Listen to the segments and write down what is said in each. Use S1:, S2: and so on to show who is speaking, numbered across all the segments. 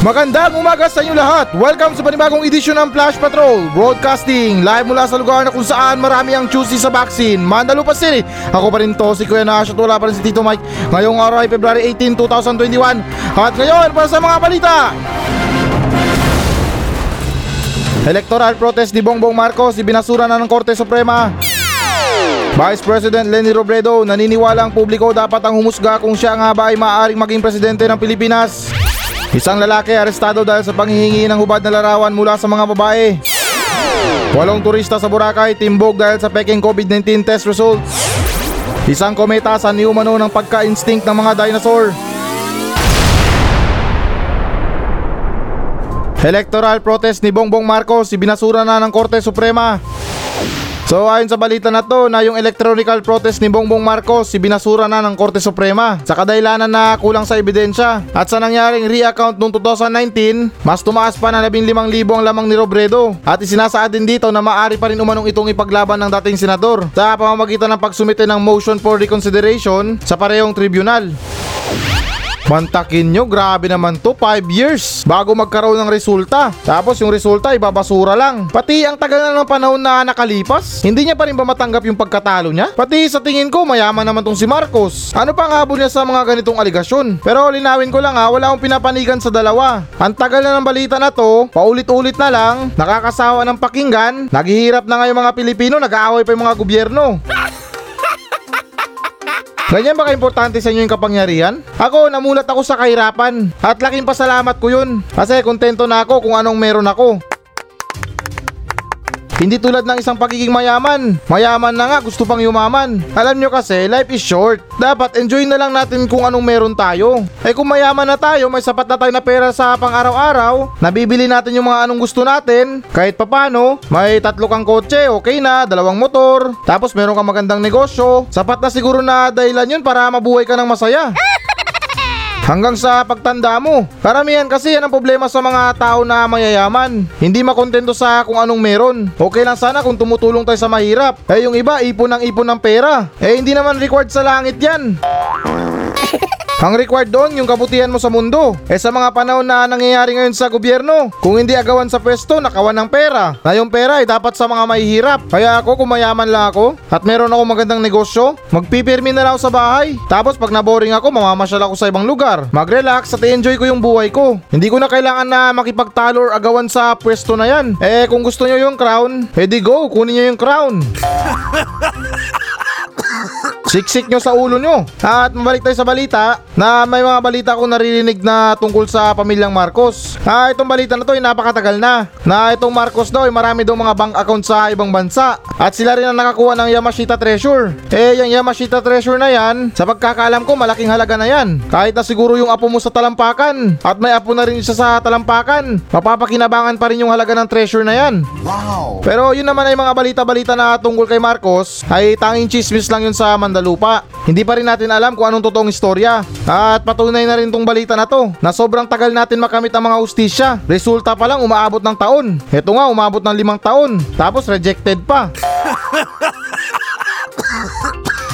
S1: Magandang umaga sa inyo lahat! Welcome sa panibagong edisyon ng Flash Patrol Broadcasting live mula sa lugar na kung saan marami ang choosy sa vaccine. Mandalupa City Ako pa rin to, si Kuya Nash at wala pa rin si Tito Mike. Ngayong araw ay February 18, 2021 At ngayon para sa mga balita! Electoral protest ni Bongbong Marcos ibinasura na ng Korte Suprema. Vice President Lenny Robredo naniniwala ang publiko dapat ang humusga kung siya nga ba ay maaaring maging presidente ng Pilipinas Isang lalaki arestado dahil sa panghihingi ng hubad na larawan mula sa mga babae. Walong turista sa Boracay timbog dahil sa peking COVID-19 test results. Isang kometa sa niumano ng pagka-instinct ng mga dinosaur. Electoral protest ni Bongbong Marcos ibinasura na ng Korte Suprema. So ayon sa balita na to na yung electronical protest ni Bongbong Marcos si binasura na ng Korte Suprema. Sa kadailanan na kulang sa ebidensya. At sa nangyaring re-account noong 2019 mas tumaas pa na 15,000 ang lamang ni Robredo. At isinasaad din dito na maari pa rin umanong itong ipaglaban ng dating senador. Sa pamamagitan ng pagsumite ng motion for reconsideration sa parehong tribunal. Mantakin nyo, grabe naman to, 5 years bago magkaroon ng resulta. Tapos yung resulta ibabasura lang. Pati ang tagal na ng panahon na nakalipas, hindi niya pa rin ba matanggap yung pagkatalo niya? Pati sa tingin ko, mayaman naman tong si Marcos. Ano pang habol niya sa mga ganitong aligasyon? Pero linawin ko lang ha, wala akong pinapanigan sa dalawa. Ang tagal na ng balita na to, paulit-ulit na lang, nakakasawa ng pakinggan, naghihirap na nga yung mga Pilipino, nag-aaway pa yung mga gobyerno. Ganyan ba ka-importante sa inyo yung kapangyarihan? Ako, namulat ako sa kahirapan. At laking pasalamat ko yun. Kasi kontento na ako kung anong meron ako. Hindi tulad ng isang pagiging mayaman. Mayaman na nga, gusto pang yumaman. Alam nyo kasi, life is short. Dapat enjoy na lang natin kung anong meron tayo. Eh kung mayaman na tayo, may sapat na tayo na pera sa pang araw-araw, nabibili natin yung mga anong gusto natin, kahit papano, may tatlo kang kotse, okay na, dalawang motor, tapos meron kang magandang negosyo, sapat na siguro na dahilan yun para mabuhay ka ng masaya. Hanggang sa pagtanda mo. Karamihan kasi yan ang problema sa mga tao na mayayaman. Hindi makontento sa kung anong meron. Okay lang sana kung tumutulong tayo sa mahirap. Eh yung iba, ipon ng ipon ng pera. Eh hindi naman required sa langit yan. Ang required doon yung kabutihan mo sa mundo. Eh sa mga panahon na nangyayari ngayon sa gobyerno, kung hindi agawan sa pwesto, nakawan ng pera. Na yung pera ay dapat sa mga mahihirap. Kaya ako kung mayaman lang ako at meron ako magandang negosyo, magpipirmi na lang ako sa bahay. Tapos pag naboring ako, mamamasyal ako sa ibang lugar. Mag-relax at enjoy ko yung buhay ko. Hindi ko na kailangan na makipagtalo or agawan sa pwesto na yan. Eh kung gusto nyo yung crown, edi go, kunin nyo yung crown. Siksik nyo sa ulo nyo. At mabalik tayo sa balita na may mga balita akong naririnig na tungkol sa pamilyang Marcos. Ah, itong balita na to ay napakatagal na. Na itong Marcos daw ay marami daw mga bank account sa ibang bansa. At sila rin ang nakakuha ng Yamashita Treasure. Eh, yung Yamashita Treasure na yan, sa pagkakaalam ko malaking halaga na yan. Kahit na siguro yung apo mo sa talampakan. At may apo na rin isa sa talampakan. Mapapakinabangan pa rin yung halaga ng treasure na yan. Pero yun naman ay mga balita-balita na tungkol kay Marcos ay tanging chismis lang yun sa Mandalupa. Hindi pa rin natin alam kung anong totoong istorya. At patunay na rin tong balita na to na sobrang tagal natin makamit ang mga ustisya. Resulta pa lang umaabot ng taon. Ito nga umabot ng limang taon. Tapos rejected pa.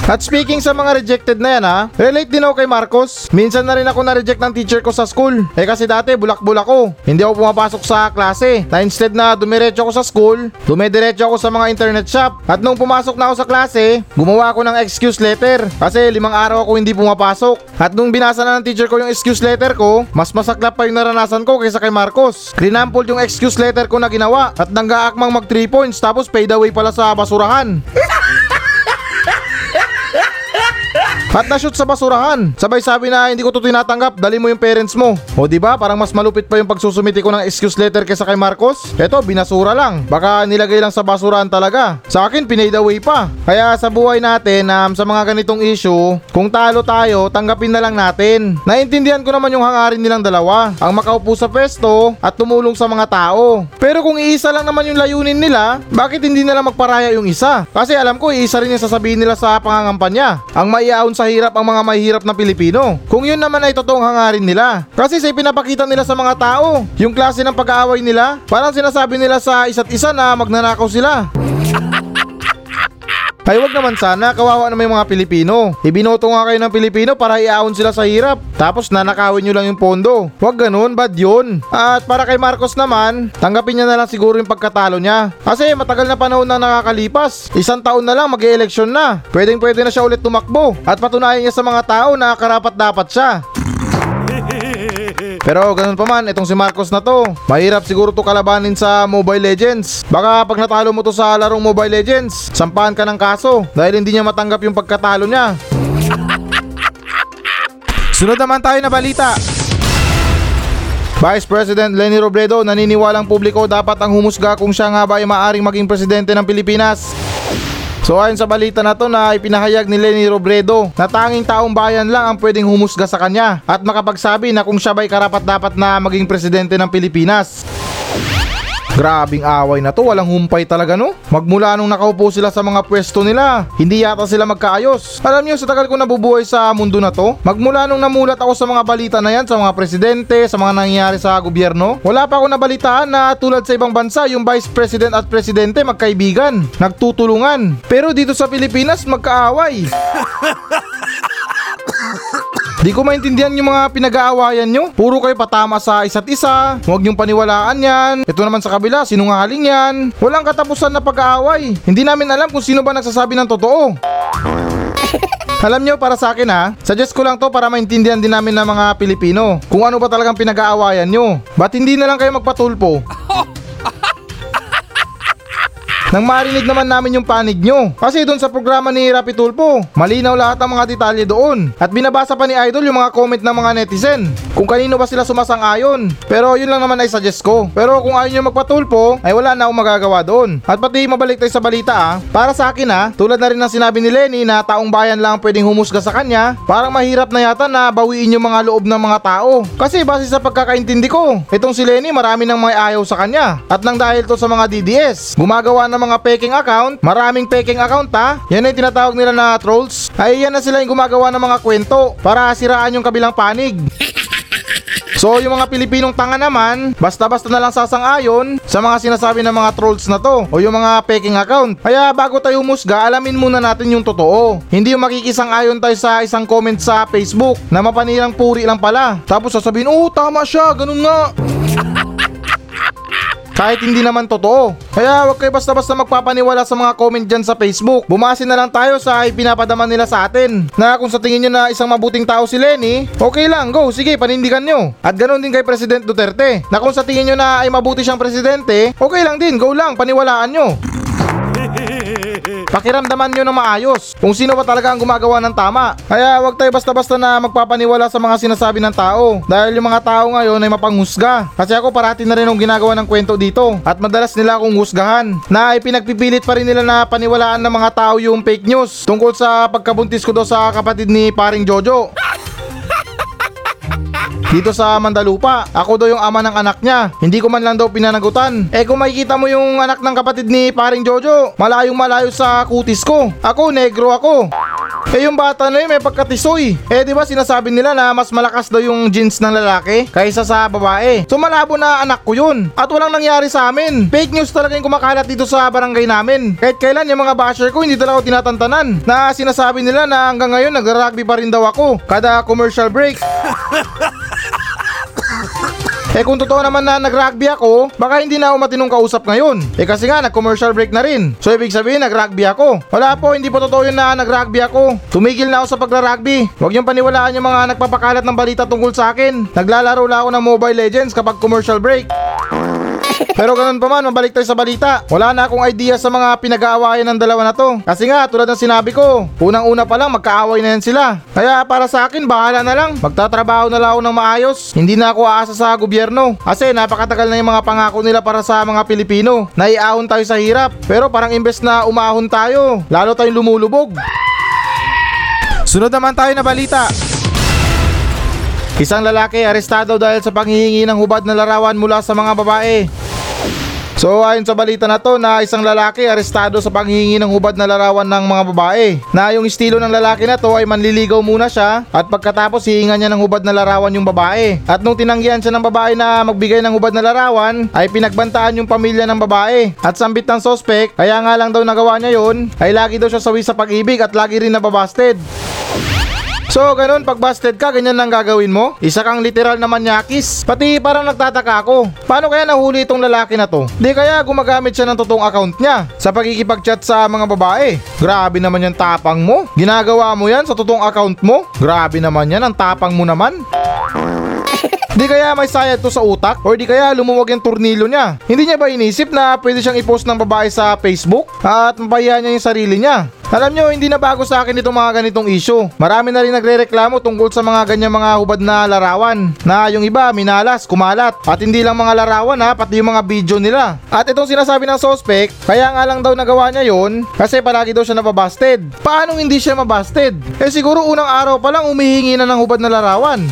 S1: At speaking sa mga rejected na yan ha, relate din ako kay Marcos. Minsan na rin ako na-reject ng teacher ko sa school. Eh kasi dati bulak-bulak ko. Hindi ako pumapasok sa klase. Na instead na dumiretso ako sa school, dumidiretso ako sa mga internet shop. At nung pumasok na ako sa klase, gumawa ako ng excuse letter. Kasi limang araw ako hindi pumapasok. At nung binasa na ng teacher ko yung excuse letter ko, mas masaklap pa yung naranasan ko kaysa kay Marcos. Krinampol yung excuse letter ko na ginawa at nanggaakmang mag 3 points tapos paid away pala sa basurahan. At na-shoot sa basurahan. Sabay sabi na hindi ko to tinatanggap, dali mo yung parents mo. O di ba? Parang mas malupit pa yung pagsusumiti ko ng excuse letter kaysa kay Marcos. Eto, binasura lang. Baka nilagay lang sa basurahan talaga. Sa akin, pinaid away pa. Kaya sa buhay natin, um, sa mga ganitong issue, kung talo tayo, tanggapin na lang natin. Naintindihan ko naman yung hangarin nilang dalawa. Ang makaupo sa pesto at tumulong sa mga tao. Pero kung iisa lang naman yung layunin nila, bakit hindi nila magparaya yung isa? Kasi alam ko, iisa rin yung sasabihin nila sa pangangampanya. Ang maiaon sa hirap ang mga mahihirap na Pilipino. Kung yun naman ay totoong hangarin nila. Kasi sa pinapakita nila sa mga tao, yung klase ng pag-aaway nila, parang sinasabi nila sa isa't isa na magnanakaw sila. Ay wag naman sana, kawawa naman yung mga Pilipino. Ibinoto nga kayo ng Pilipino para iaon sila sa hirap. Tapos nanakawin nyo lang yung pondo. Wag ganun, bad yun. At para kay Marcos naman, tanggapin niya na lang siguro yung pagkatalo niya. Kasi matagal na panahon na nakakalipas. Isang taon na lang mag eleksyon na. Pwedeng pwede na siya ulit tumakbo. At patunayan niya sa mga tao na karapat dapat siya. Pero ganun pa man, itong si Marcos na to, mahirap siguro to kalabanin sa Mobile Legends. Baka pag natalo mo to sa larong Mobile Legends, sampahan ka ng kaso dahil hindi niya matanggap yung pagkatalo niya. Sunod naman tayo na balita. Vice President Leni Robredo naniniwalang publiko dapat ang humusga kung siya nga ba ay maaring maging presidente ng Pilipinas. So ayon sa balita na to na ipinahayag ni Leni Robredo na tanging taong bayan lang ang pwedeng humusga sa kanya at makapagsabi na kung siya ba'y karapat dapat na maging presidente ng Pilipinas. Grabing away na to, walang humpay talaga no? Magmula nung nakaupo sila sa mga pwesto nila, hindi yata sila magkaayos. Alam niyo sa tagal ko nabubuhay sa mundo na to, magmula nung namulat ako sa mga balita na yan, sa mga presidente, sa mga nangyayari sa gobyerno, wala pa ako nabalitaan na tulad sa ibang bansa, yung vice president at presidente magkaibigan, nagtutulungan. Pero dito sa Pilipinas, magkaaway. Di ko maintindihan yung mga pinag-aawayan nyo. Puro kayo patama sa isa't isa. Huwag niyong paniwalaan yan. Ito naman sa kabila, sinungaling yan. Walang katapusan na pag-aaway. Hindi namin alam kung sino ba nagsasabi ng totoo. Alam nyo, para sa akin ha, suggest ko lang to para maintindihan din namin ng mga Pilipino kung ano ba talagang pinag-aawayan nyo. Ba't hindi na lang kayo magpatulpo? Nang marinig naman namin yung panig nyo. Kasi doon sa programa ni Rapi Tulpo, malinaw lahat ang mga detalye doon. At binabasa pa ni Idol yung mga comment ng mga netizen. Kung kanino ba sila sumasang-ayon. Pero yun lang naman ay suggest ko. Pero kung ayaw nyo magpatulpo, ay wala na akong magagawa doon. At pati mabalik tayo sa balita ah. Para sa akin ah, tulad na rin ng sinabi ni Lenny na taong bayan lang ang pwedeng humusga sa kanya, parang mahirap na yata na bawiin yung mga loob ng mga tao. Kasi base sa pagkakaintindi ko, itong si Lenny marami nang may ayaw sa kanya. At nang dahil to sa mga DDS, gumagawa ng mga peking account, maraming peking account ha, yan ay tinatawag nila na trolls, ay yan na sila yung gumagawa ng mga kwento para siraan yung kabilang panig. So yung mga Pilipinong tanga naman, basta-basta na lang sasang-ayon sa mga sinasabi ng mga trolls na to o yung mga peking account. Kaya bago tayo musga, alamin muna natin yung totoo. Hindi yung makikisang-ayon tayo sa isang comment sa Facebook na mapanirang puri lang pala. Tapos sasabihin, oh tama siya, ganun nga. Kahit hindi naman totoo. Kaya huwag kayo basta-basta magpapaniwala sa mga comment dyan sa Facebook. Bumasi na lang tayo sa ipinapadama nila sa atin. Na kung sa tingin nyo na isang mabuting tao si Lenny, okay lang, go, sige, panindigan nyo. At ganoon din kay President Duterte. Na kung sa tingin nyo na ay mabuti siyang presidente, okay lang din, go lang, paniwalaan nyo. Pakiramdaman nyo na maayos kung sino ba talaga ang gumagawa ng tama. Kaya wag tayo basta-basta na magpapaniwala sa mga sinasabi ng tao dahil yung mga tao ngayon ay mapanghusga. Kasi ako parati na rin ang ginagawa ng kwento dito at madalas nila akong husgahan na ipinagpipilit pa rin nila na paniwalaan ng mga tao yung fake news tungkol sa pagkabuntis ko daw sa kapatid ni paring Jojo. Dito sa Mandalupa, ako daw yung ama ng anak niya. Hindi ko man lang daw pinanagutan. Eh kung makikita mo yung anak ng kapatid ni paring Jojo, malayong malayo sa kutis ko. Ako, negro ako. Eh yung bata na yun may pagkatisoy. Eh di ba sinasabi nila na mas malakas daw yung jeans ng lalaki kaysa sa babae. So malabo na anak ko yun. At walang nangyari sa amin. Fake news talaga yung kumakalat dito sa barangay namin. Kahit kailan yung mga basher ko hindi talaga ako tinatantanan. Na sinasabi nila na hanggang ngayon nagra-rugby pa rin daw ako. Kada commercial break. Eh kung totoo naman na nag-rugby ako, baka hindi na ako matinong kausap ngayon. Eh kasi nga nag-commercial break na rin. So ibig sabihin nag-rugby ako. Wala po, hindi po totoo yun na nag-rugby ako. Tumigil na ako sa pagla-rugby. Huwag niyong paniwalaan yung mga nagpapakalat ng balita tungkol sa akin. Naglalaro lang ako ng Mobile Legends kapag commercial break. Pero ganun pa man, mabalik tayo sa balita. Wala na akong idea sa mga pinag-aawayan ng dalawa na to. Kasi nga, tulad ng sinabi ko, unang-una pa lang magkaaway na yan sila. Kaya para sa akin, bahala na lang. Magtatrabaho na lang ako ng maayos. Hindi na ako aasa sa gobyerno. Kasi napakatagal na yung mga pangako nila para sa mga Pilipino. Naiahon tayo sa hirap. Pero parang imbes na umahon tayo, lalo tayong lumulubog. Sunod naman tayo na balita. Isang lalaki arestado dahil sa panghihingi ng hubad na larawan mula sa mga babae. So ayon sa balita na to na isang lalaki arestado sa panghihingi ng hubad na larawan ng mga babae. Na yung estilo ng lalaki na to ay manliligaw muna siya at pagkatapos hihingan niya ng hubad na larawan yung babae. At nung tinanggihan siya ng babae na magbigay ng hubad na larawan ay pinagbantaan yung pamilya ng babae. At sambit ng sospek kaya nga lang daw nagawa niya yon ay lagi daw siya sawi sa pag-ibig at lagi rin nababasted. So, ganun, pag busted ka, ganyan lang gagawin mo? Isa kang literal na manyakis. Pati parang nagtataka ako. Paano kaya nahuli itong lalaki na to? Di kaya gumagamit siya ng totoong account niya sa pagkikipag-chat sa mga babae. Grabe naman yung tapang mo. Ginagawa mo yan sa totoong account mo? Grabe naman yan, ang tapang mo naman. Di kaya may sayad to sa utak? Or di kaya lumuwag yung turnilo niya? Hindi niya ba inisip na pwede siyang i-post ng babae sa Facebook? At mapahiya niya yung sarili niya? Alam nyo, hindi na bago sa akin itong mga ganitong issue. Marami na rin nagre-reklamo tungkol sa mga ganyan mga hubad na larawan. Na yung iba, minalas, kumalat. At hindi lang mga larawan ha, pati yung mga video nila. At itong sinasabi ng suspect, kaya nga lang daw nagawa niya yon kasi palagi daw siya nababasted. Paano hindi siya mabasted? Eh siguro unang araw pa lang umihingi na ng hubad na larawan.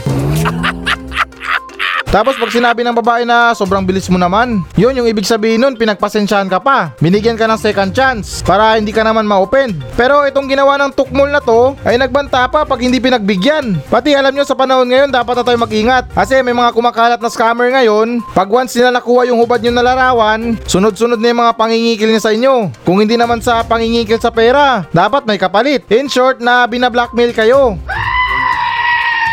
S1: Tapos pag sinabi ng babae na sobrang bilis mo naman, yun yung ibig sabihin nun, pinagpasensyahan ka pa. Binigyan ka ng second chance para hindi ka naman ma-open. Pero itong ginawa ng tukmol na to ay nagbanta pa pag hindi pinagbigyan. Pati alam nyo sa panahon ngayon dapat na tayo mag-ingat. Kasi may mga kumakalat na scammer ngayon, pag once nila nakuha yung hubad nyo na larawan, sunod-sunod na yung mga pangingikil niya sa inyo. Kung hindi naman sa pangingikil sa pera, dapat may kapalit. In short na binablockmail kayo.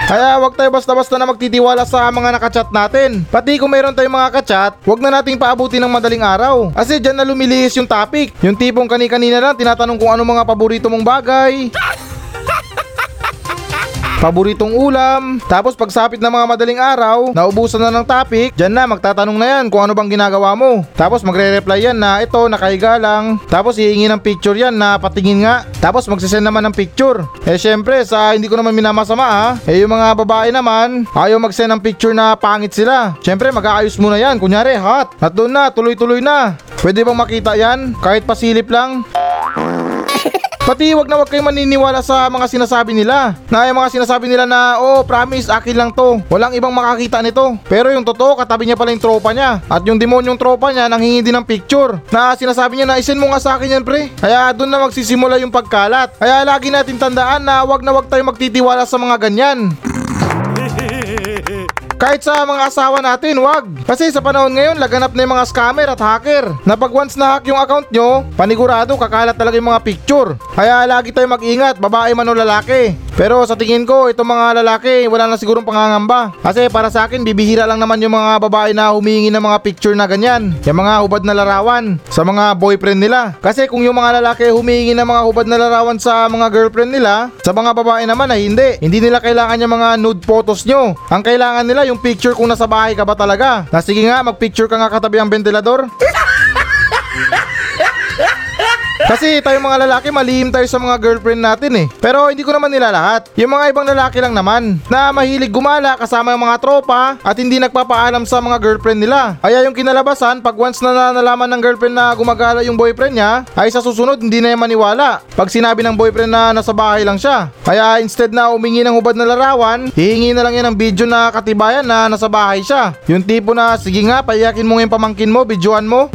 S1: Kaya wag tayo basta-basta na magtitiwala sa mga nakachat natin. Pati kung mayroon tayong mga kachat, wag na nating paabuti ng madaling araw. Kasi dyan na lumilihis yung topic. Yung tipong kani-kanina lang tinatanong kung ano mga paborito mong bagay. Paboritong ulam. Tapos pagsapit ng mga madaling araw, naubusan na ng topic, dyan na magtatanong na yan kung ano bang ginagawa mo. Tapos magre-reply yan na ito nakahiga lang. Tapos hihingi ng picture yan na patingin nga. Tapos magsisend naman ng picture. Eh syempre sa hindi ko naman minamasama ha. Eh yung mga babae naman, ayaw mag-send ng picture na pangit sila. Syempre mag-aayos muna yan. Kunyari hot. At doon na, tuloy-tuloy na. Pwede bang makita yan? Kahit pasilip lang? Pati wag na wag kayong maniniwala sa mga sinasabi nila. Na yung mga sinasabi nila na, oh promise, akin lang to. Walang ibang makakita nito. Pero yung totoo, katabi niya pala yung tropa niya. At yung demonyong tropa niya, nanghingi din ng picture. Na sinasabi niya na, isin mo nga sa akin yan pre. Kaya doon na magsisimula yung pagkalat. Kaya lagi natin tandaan na wag na wag tayo magtitiwala sa mga ganyan. Kahit sa mga asawa natin, wag. Kasi sa panahon ngayon, laganap na yung mga scammer at hacker. Na pag once na hack yung account nyo, panigurado kakalat talaga yung mga picture. Kaya lagi tayo mag-ingat, babae man o lalaki. Pero sa tingin ko, itong mga lalaki, wala na sigurong pangangamba. Kasi para sa akin, bibihira lang naman yung mga babae na humihingi ng mga picture na ganyan. Yung mga hubad na larawan sa mga boyfriend nila. Kasi kung yung mga lalaki humihingi ng mga hubad na larawan sa mga girlfriend nila, sa mga babae naman ay hindi. Hindi nila kailangan yung mga nude photos nyo. Ang kailangan nila yung picture kung nasa bahay ka ba talaga. Na sige nga, mag-picture ka nga katabi ang ventilador. Kasi tayo mga lalaki malihim tayo sa mga girlfriend natin eh. Pero hindi ko naman nila lahat. Yung mga ibang lalaki lang naman na mahilig gumala kasama yung mga tropa at hindi nagpapaalam sa mga girlfriend nila. Kaya yung kinalabasan pag once na nalaman ng girlfriend na gumagala yung boyfriend niya ay sa susunod hindi na yan maniwala. Pag sinabi ng boyfriend na nasa bahay lang siya. Kaya instead na umingi ng hubad na larawan, hihingi na lang yan ng video na katibayan na nasa bahay siya. Yung tipo na sige nga payakin mo yung pamangkin mo, videoan mo.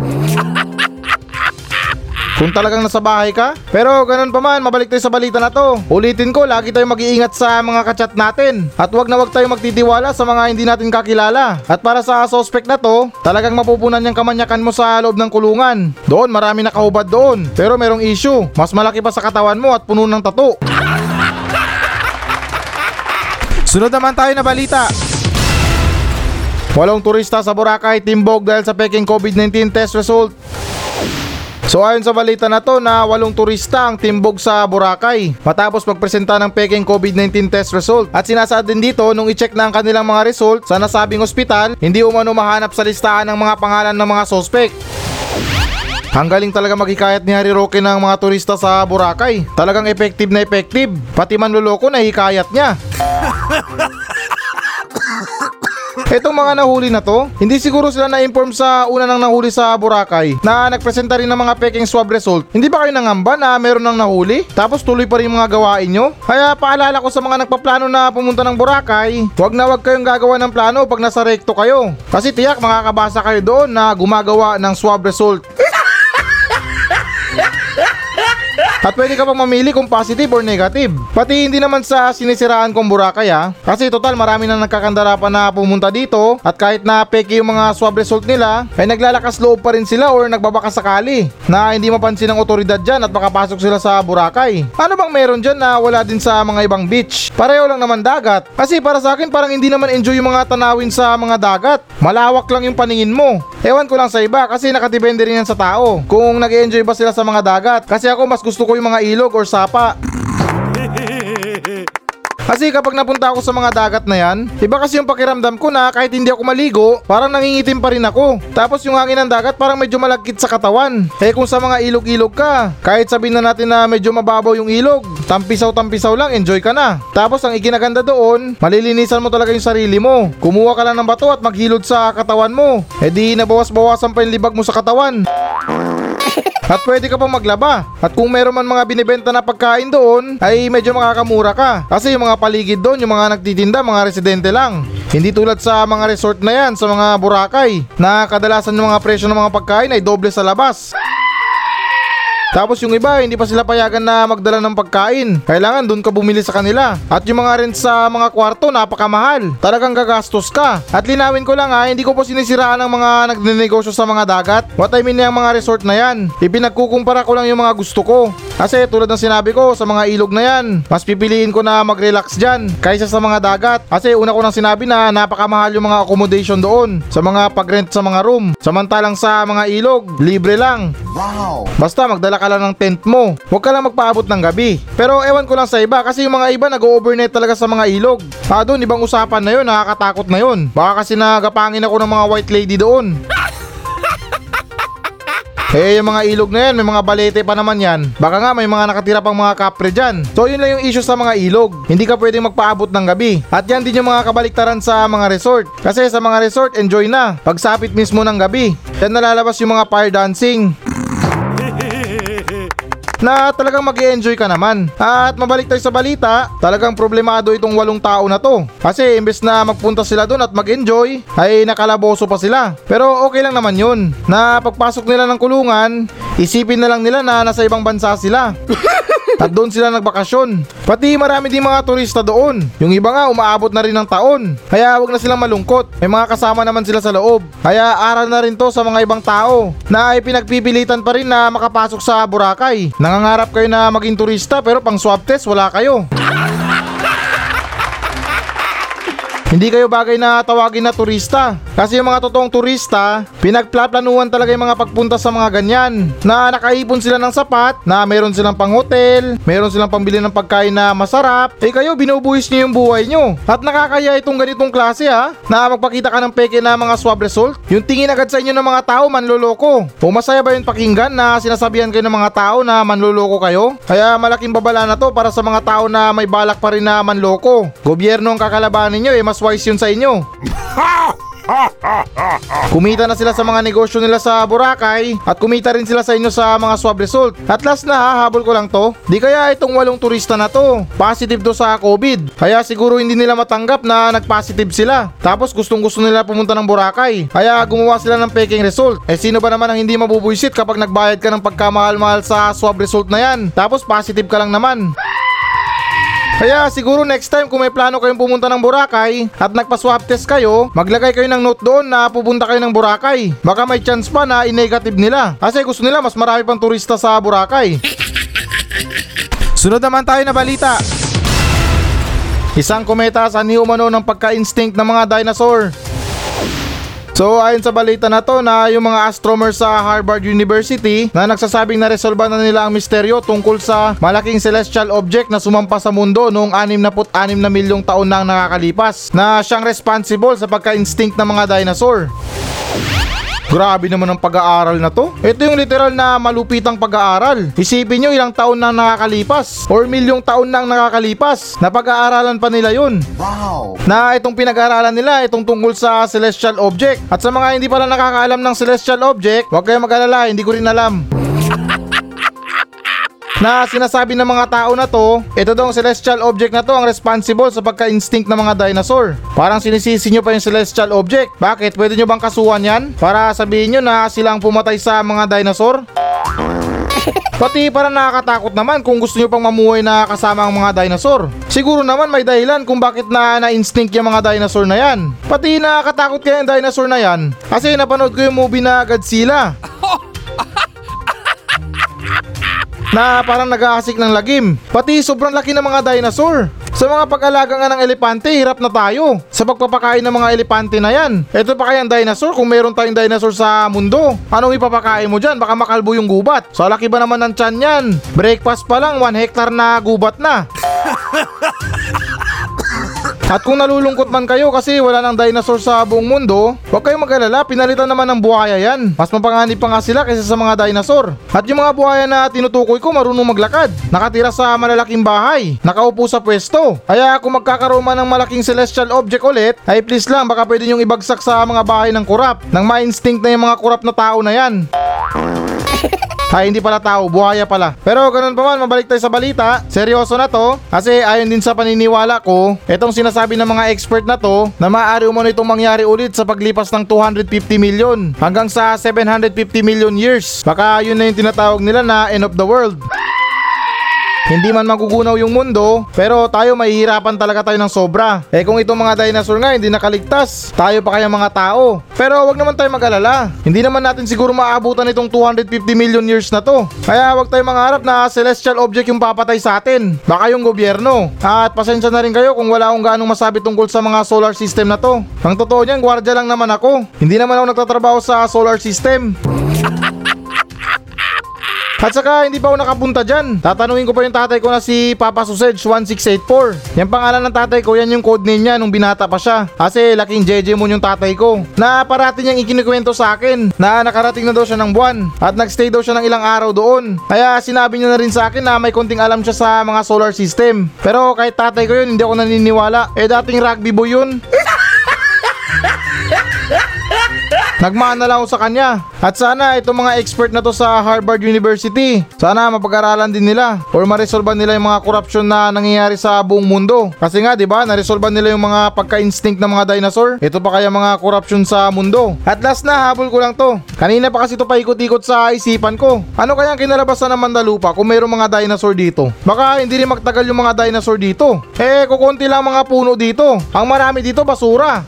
S1: Kung talagang nasa bahay ka. Pero ganun pa man, mabalik tayo sa balita na to. Ulitin ko, lagi tayong mag-iingat sa mga kachat natin. At wag na wag tayong magtitiwala sa mga hindi natin kakilala. At para sa suspect na to, talagang mapupunan niyang kamanyakan mo sa loob ng kulungan. Doon, marami nakahubad doon. Pero merong issue. Mas malaki pa sa katawan mo at puno ng tato. Sunod naman tayo na balita. Walong turista sa Boracay timbog dahil sa peking COVID-19 test result. So ayon sa balita na to na walong turista ang timbog sa Boracay matapos magpresenta ng peking COVID-19 test result. At sinasaad din dito nung i-check na ang kanilang mga result sa nasabing ospital, hindi umano mahanap sa listahan ng mga pangalan ng mga sospek. Ang galing talaga maghikayat ni Harry Roque ng mga turista sa Boracay. Talagang effective na effective. Pati manluloko na hikayat niya. Etong mga nahuli na to, hindi siguro sila na-inform sa una nang nahuli sa Boracay na nagpresenta rin ng mga peking swab result. Hindi ba kayo nangamba na meron nang nahuli? Tapos tuloy pa rin mga gawain nyo? Kaya paalala ko sa mga nagpaplano na pumunta ng Boracay, huwag na huwag kayong gagawa ng plano pag nasa rekto kayo. Kasi tiyak makakabasa kayo doon na gumagawa ng swab result. At pwede ka pang mamili kung positive or negative. Pati hindi naman sa sinisiraan kong Boracay ha. Kasi total marami na nagkakandara pa na pumunta dito at kahit na peke yung mga swab result nila, ay naglalakas loob pa rin sila or nagbabaka sakali na hindi mapansin ng otoridad dyan at makapasok sila sa Boracay. Ano bang meron dyan na wala din sa mga ibang beach? Pareho lang naman dagat. Kasi para sa akin parang hindi naman enjoy yung mga tanawin sa mga dagat. Malawak lang yung paningin mo. Ewan ko lang sa iba kasi nakadepende rin yan sa tao. Kung nag enjoy ba sila sa mga dagat. Kasi ako mas gusto ko yung mga ilog or sapa. Kasi kapag napunta ako sa mga dagat na yan, iba kasi yung pakiramdam ko na kahit hindi ako maligo, parang nangingitim pa rin ako. Tapos yung hangin ng dagat parang medyo malagkit sa katawan. Eh kung sa mga ilog-ilog ka, kahit sabihin na natin na medyo mababaw yung ilog, tampisaw-tampisaw lang, enjoy ka na. Tapos ang ikinaganda doon, malilinisan mo talaga yung sarili mo. Kumuha ka lang ng bato at maghilod sa katawan mo. Eh di nabawas-bawasan pa yung libag mo sa katawan. At pwede ka pang maglaba. At kung meron man mga binibenta na pagkain doon, ay medyo makakamura ka. Kasi yung mga paligid doon, yung mga nagtitinda, mga residente lang. Hindi tulad sa mga resort na yan, sa mga Boracay, na kadalasan yung mga presyo ng mga pagkain ay doble sa labas. Tapos yung iba, hindi pa sila payagan na magdala ng pagkain. Kailangan doon ka bumili sa kanila. At yung mga rent sa mga kwarto, napakamahal. Talagang gagastos ka. At linawin ko lang ha, hindi ko po sinisiraan ng mga nagnenegosyo sa mga dagat. What I mean yung mga resort na yan. Ipinagkukumpara ko lang yung mga gusto ko. Kasi tulad ng sinabi ko, sa mga ilog na yan, mas pipiliin ko na mag-relax dyan kaysa sa mga dagat. Kasi una ko nang sinabi na napakamahal yung mga accommodation doon. Sa mga pag-rent sa mga room. Samantalang sa mga ilog, libre lang.
S2: Wow.
S1: Basta magdala ka lang ng tent mo. Huwag ka lang magpaabot ng gabi. Pero ewan ko lang sa iba kasi yung mga iba nag-overnight talaga sa mga ilog. Ah doon, ibang usapan na yun, nakakatakot na yun. Baka kasi nagapangin ako ng mga white lady doon. Eh, yung mga ilog na yan, may mga balete pa naman yan. Baka nga may mga nakatira pang mga kapre dyan. So, yun lang yung issue sa mga ilog. Hindi ka pwedeng magpaabot ng gabi. At yan din yung mga kabaliktaran sa mga resort. Kasi sa mga resort, enjoy na. Pagsapit mismo ng gabi. Yan nalalabas yung mga fire dancing na talagang mag enjoy ka naman. At mabalik tayo sa balita, talagang problemado itong walong tao na to. Kasi imbes na magpunta sila doon at mag-enjoy, ay nakalaboso pa sila. Pero okay lang naman yun, na pagpasok nila ng kulungan, isipin na lang nila na nasa ibang bansa sila. At doon sila nagbakasyon. Pati marami din mga turista doon. Yung iba nga umaabot na rin ng taon. Kaya wag na silang malungkot. May mga kasama naman sila sa loob. Kaya aral na rin to sa mga ibang tao na ay pinagpipilitan pa rin na makapasok sa Boracay. Nangangarap kayo na maging turista pero pang swab test wala kayo. Hindi kayo bagay na tawagin na turista. Kasi yung mga totoong turista, pinagplaplanuhan talaga yung mga pagpunta sa mga ganyan. Na nakaipon sila ng sapat, na meron silang pang hotel, meron silang pambili ng pagkain na masarap. Eh kayo, binubuhis niyo yung buhay nyo. At nakakaya itong ganitong klase ha, na magpakita ka ng peke na mga swab result. Yung tingin agad sa inyo ng mga tao, manloloko. O masaya ba yung pakinggan na sinasabihan kayo ng mga tao na manloloko kayo? Kaya malaking babala na to para sa mga tao na may balak pa rin na manloko. Gobyerno ang kakalabanin nyo eh, mas wise yun sa inyo. Kumita na sila sa mga negosyo nila sa Boracay at kumita rin sila sa inyo sa mga swab result. At last na ha, habol ko lang to. Di kaya itong walong turista na to, positive to sa COVID. Kaya siguro hindi nila matanggap na nag-positive sila. Tapos gustong gusto nila pumunta ng Boracay. Kaya gumawa sila ng peking result. Eh sino ba naman ang hindi mabubuisit kapag nagbayad ka ng pagkamahal-mahal sa swab result na yan? Tapos positive ka lang naman. Kaya siguro next time kung may plano kayong pumunta ng Boracay at nagpa-swab test kayo, maglagay kayo ng note doon na pupunta kayo ng Boracay. Baka may chance pa na i-negative nila. Kasi gusto nila mas marami pang turista sa Boracay. Sunod naman tayo na balita. Isang kometa sa ni umano ng pagka-instinct ng mga dinosaur. So ayon sa balita na to na yung mga astronomers sa Harvard University na nagsasabing na resolba na nila ang misteryo tungkol sa malaking celestial object na sumampa sa mundo noong 66 na milyong taon nang nakakalipas na siyang responsible sa pagka-instinct ng mga dinosaur. Grabe naman ang pag-aaral na to. Ito yung literal na malupitang pag-aaral. Isipin nyo ilang taon na nakakalipas or milyong taon nang nakakalipas na pag-aaralan pa nila yun.
S2: Wow.
S1: Na itong pinag-aaralan nila itong tungkol sa celestial object. At sa mga hindi pala nakakaalam ng celestial object, huwag kayong mag-alala, hindi ko rin alam. Na sinasabi ng mga tao na to, ito daw ang celestial object na to ang responsible sa pagka-instinct ng mga dinosaur. Parang sinisisi nyo pa yung celestial object. Bakit? Pwede nyo bang kasuhan yan? Para sabihin nyo na silang pumatay sa mga dinosaur? Pati parang nakakatakot naman kung gusto nyo pang mamuhay na kasama ang mga dinosaur. Siguro naman may dahilan kung bakit na na-instinct yung mga dinosaur na yan. Pati nakakatakot kaya yung dinosaur na yan. Kasi napanood ko yung movie na Godzilla. na parang nag-aasik ng lagim. Pati sobrang laki ng mga dinosaur. Sa mga pag-alaga nga ng elepante, hirap na tayo. Sa pagpapakain ng mga elepante na yan. Ito pa kayang dinosaur kung meron tayong dinosaur sa mundo. Anong ipapakain mo dyan? Baka makalbo yung gubat. Sa laki ba naman ng tiyan yan? Breakfast pa lang, 1 hectare na gubat na. At kung nalulungkot man kayo kasi wala nang dinosaur sa buong mundo, huwag kayong mag-alala, pinalitan naman ng buhaya yan. Mas mapanganib pa nga sila kaysa sa mga dinosaur. At yung mga buhaya na tinutukoy ko marunong maglakad, nakatira sa malalaking bahay, nakaupo sa pwesto. Kaya kung magkakaroon man ng malaking celestial object ulit, ay please lang baka pwede nyong ibagsak sa mga bahay ng kurap, nang ma-instinct na yung mga kurap na tao na yan. Ay, hindi pala tao, buhaya pala. Pero ganun pa man, mabalik tayo sa balita. Seryoso na to. Kasi ayon din sa paniniwala ko, itong sinasabi ng mga expert na to, na maaari umano itong mangyari ulit sa paglipas ng 250 million hanggang sa 750 million years. Baka yun na yung tinatawag nila na end of the world. Hindi man magugunaw yung mundo, pero tayo mahihirapan talaga tayo ng sobra. Eh kung itong mga dinosaur nga hindi nakaligtas, tayo pa kaya mga tao. Pero wag naman tayo mag-alala. Hindi naman natin siguro maabutan itong 250 million years na to. Kaya wag tayo mangarap na celestial object yung papatay sa atin. Baka yung gobyerno. At pasensya na rin kayo kung wala akong ganong masabi tungkol sa mga solar system na to. Ang totoo niyan, gwardiya lang naman ako. Hindi naman ako nagtatrabaho sa solar system. At saka hindi pa ako nakapunta dyan. Tatanungin ko pa yung tatay ko na si Papa Sausage 1684. Yan pangalan ng tatay ko, yan yung code name niya nung binata pa siya. Kasi laking JJ mo yung tatay ko. Na parati niyang ikinikwento sa akin na nakarating na daw siya ng buwan. At nagstay daw siya ng ilang araw doon. Kaya sinabi niya na rin sa akin na may konting alam siya sa mga solar system. Pero kahit tatay ko yun, hindi ako naniniwala. Eh dating rugby boy yun. Nagmana lang ako sa kanya. At sana itong mga expert na to sa Harvard University, sana mapag-aralan din nila or maresolban nila yung mga korupsyon na nangyayari sa buong mundo. Kasi nga, 'di ba, naresolban nila yung mga pagka-instinct ng mga dinosaur. Ito pa kaya mga korupsyon sa mundo. At last na, habol ko lang to. Kanina pa kasi to paikot-ikot sa isipan ko. Ano kaya ang kinalabasan ng Mandalupa kung mayroong mga dinosaur dito? Baka hindi rin magtagal yung mga dinosaur dito. Eh, kukunti lang mga puno dito. Ang marami dito basura.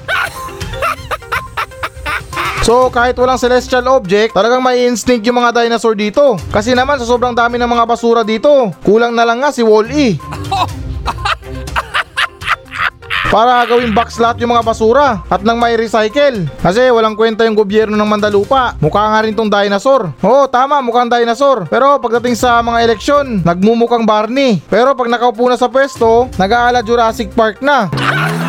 S1: So kahit walang celestial object, talagang may instinct yung mga dinosaur dito. Kasi naman sa sobrang dami ng mga basura dito, kulang na lang nga si Wall-E. Para gawing box lot yung mga basura at nang may recycle. Kasi walang kwenta yung gobyerno ng Mandalupa. Mukha nga rin tong dinosaur. Oo, tama, mukhang dinosaur. Pero pagdating sa mga eleksyon, nagmumukhang Barney. Pero pag nakaupo na sa pwesto, nag-aala Jurassic Park na.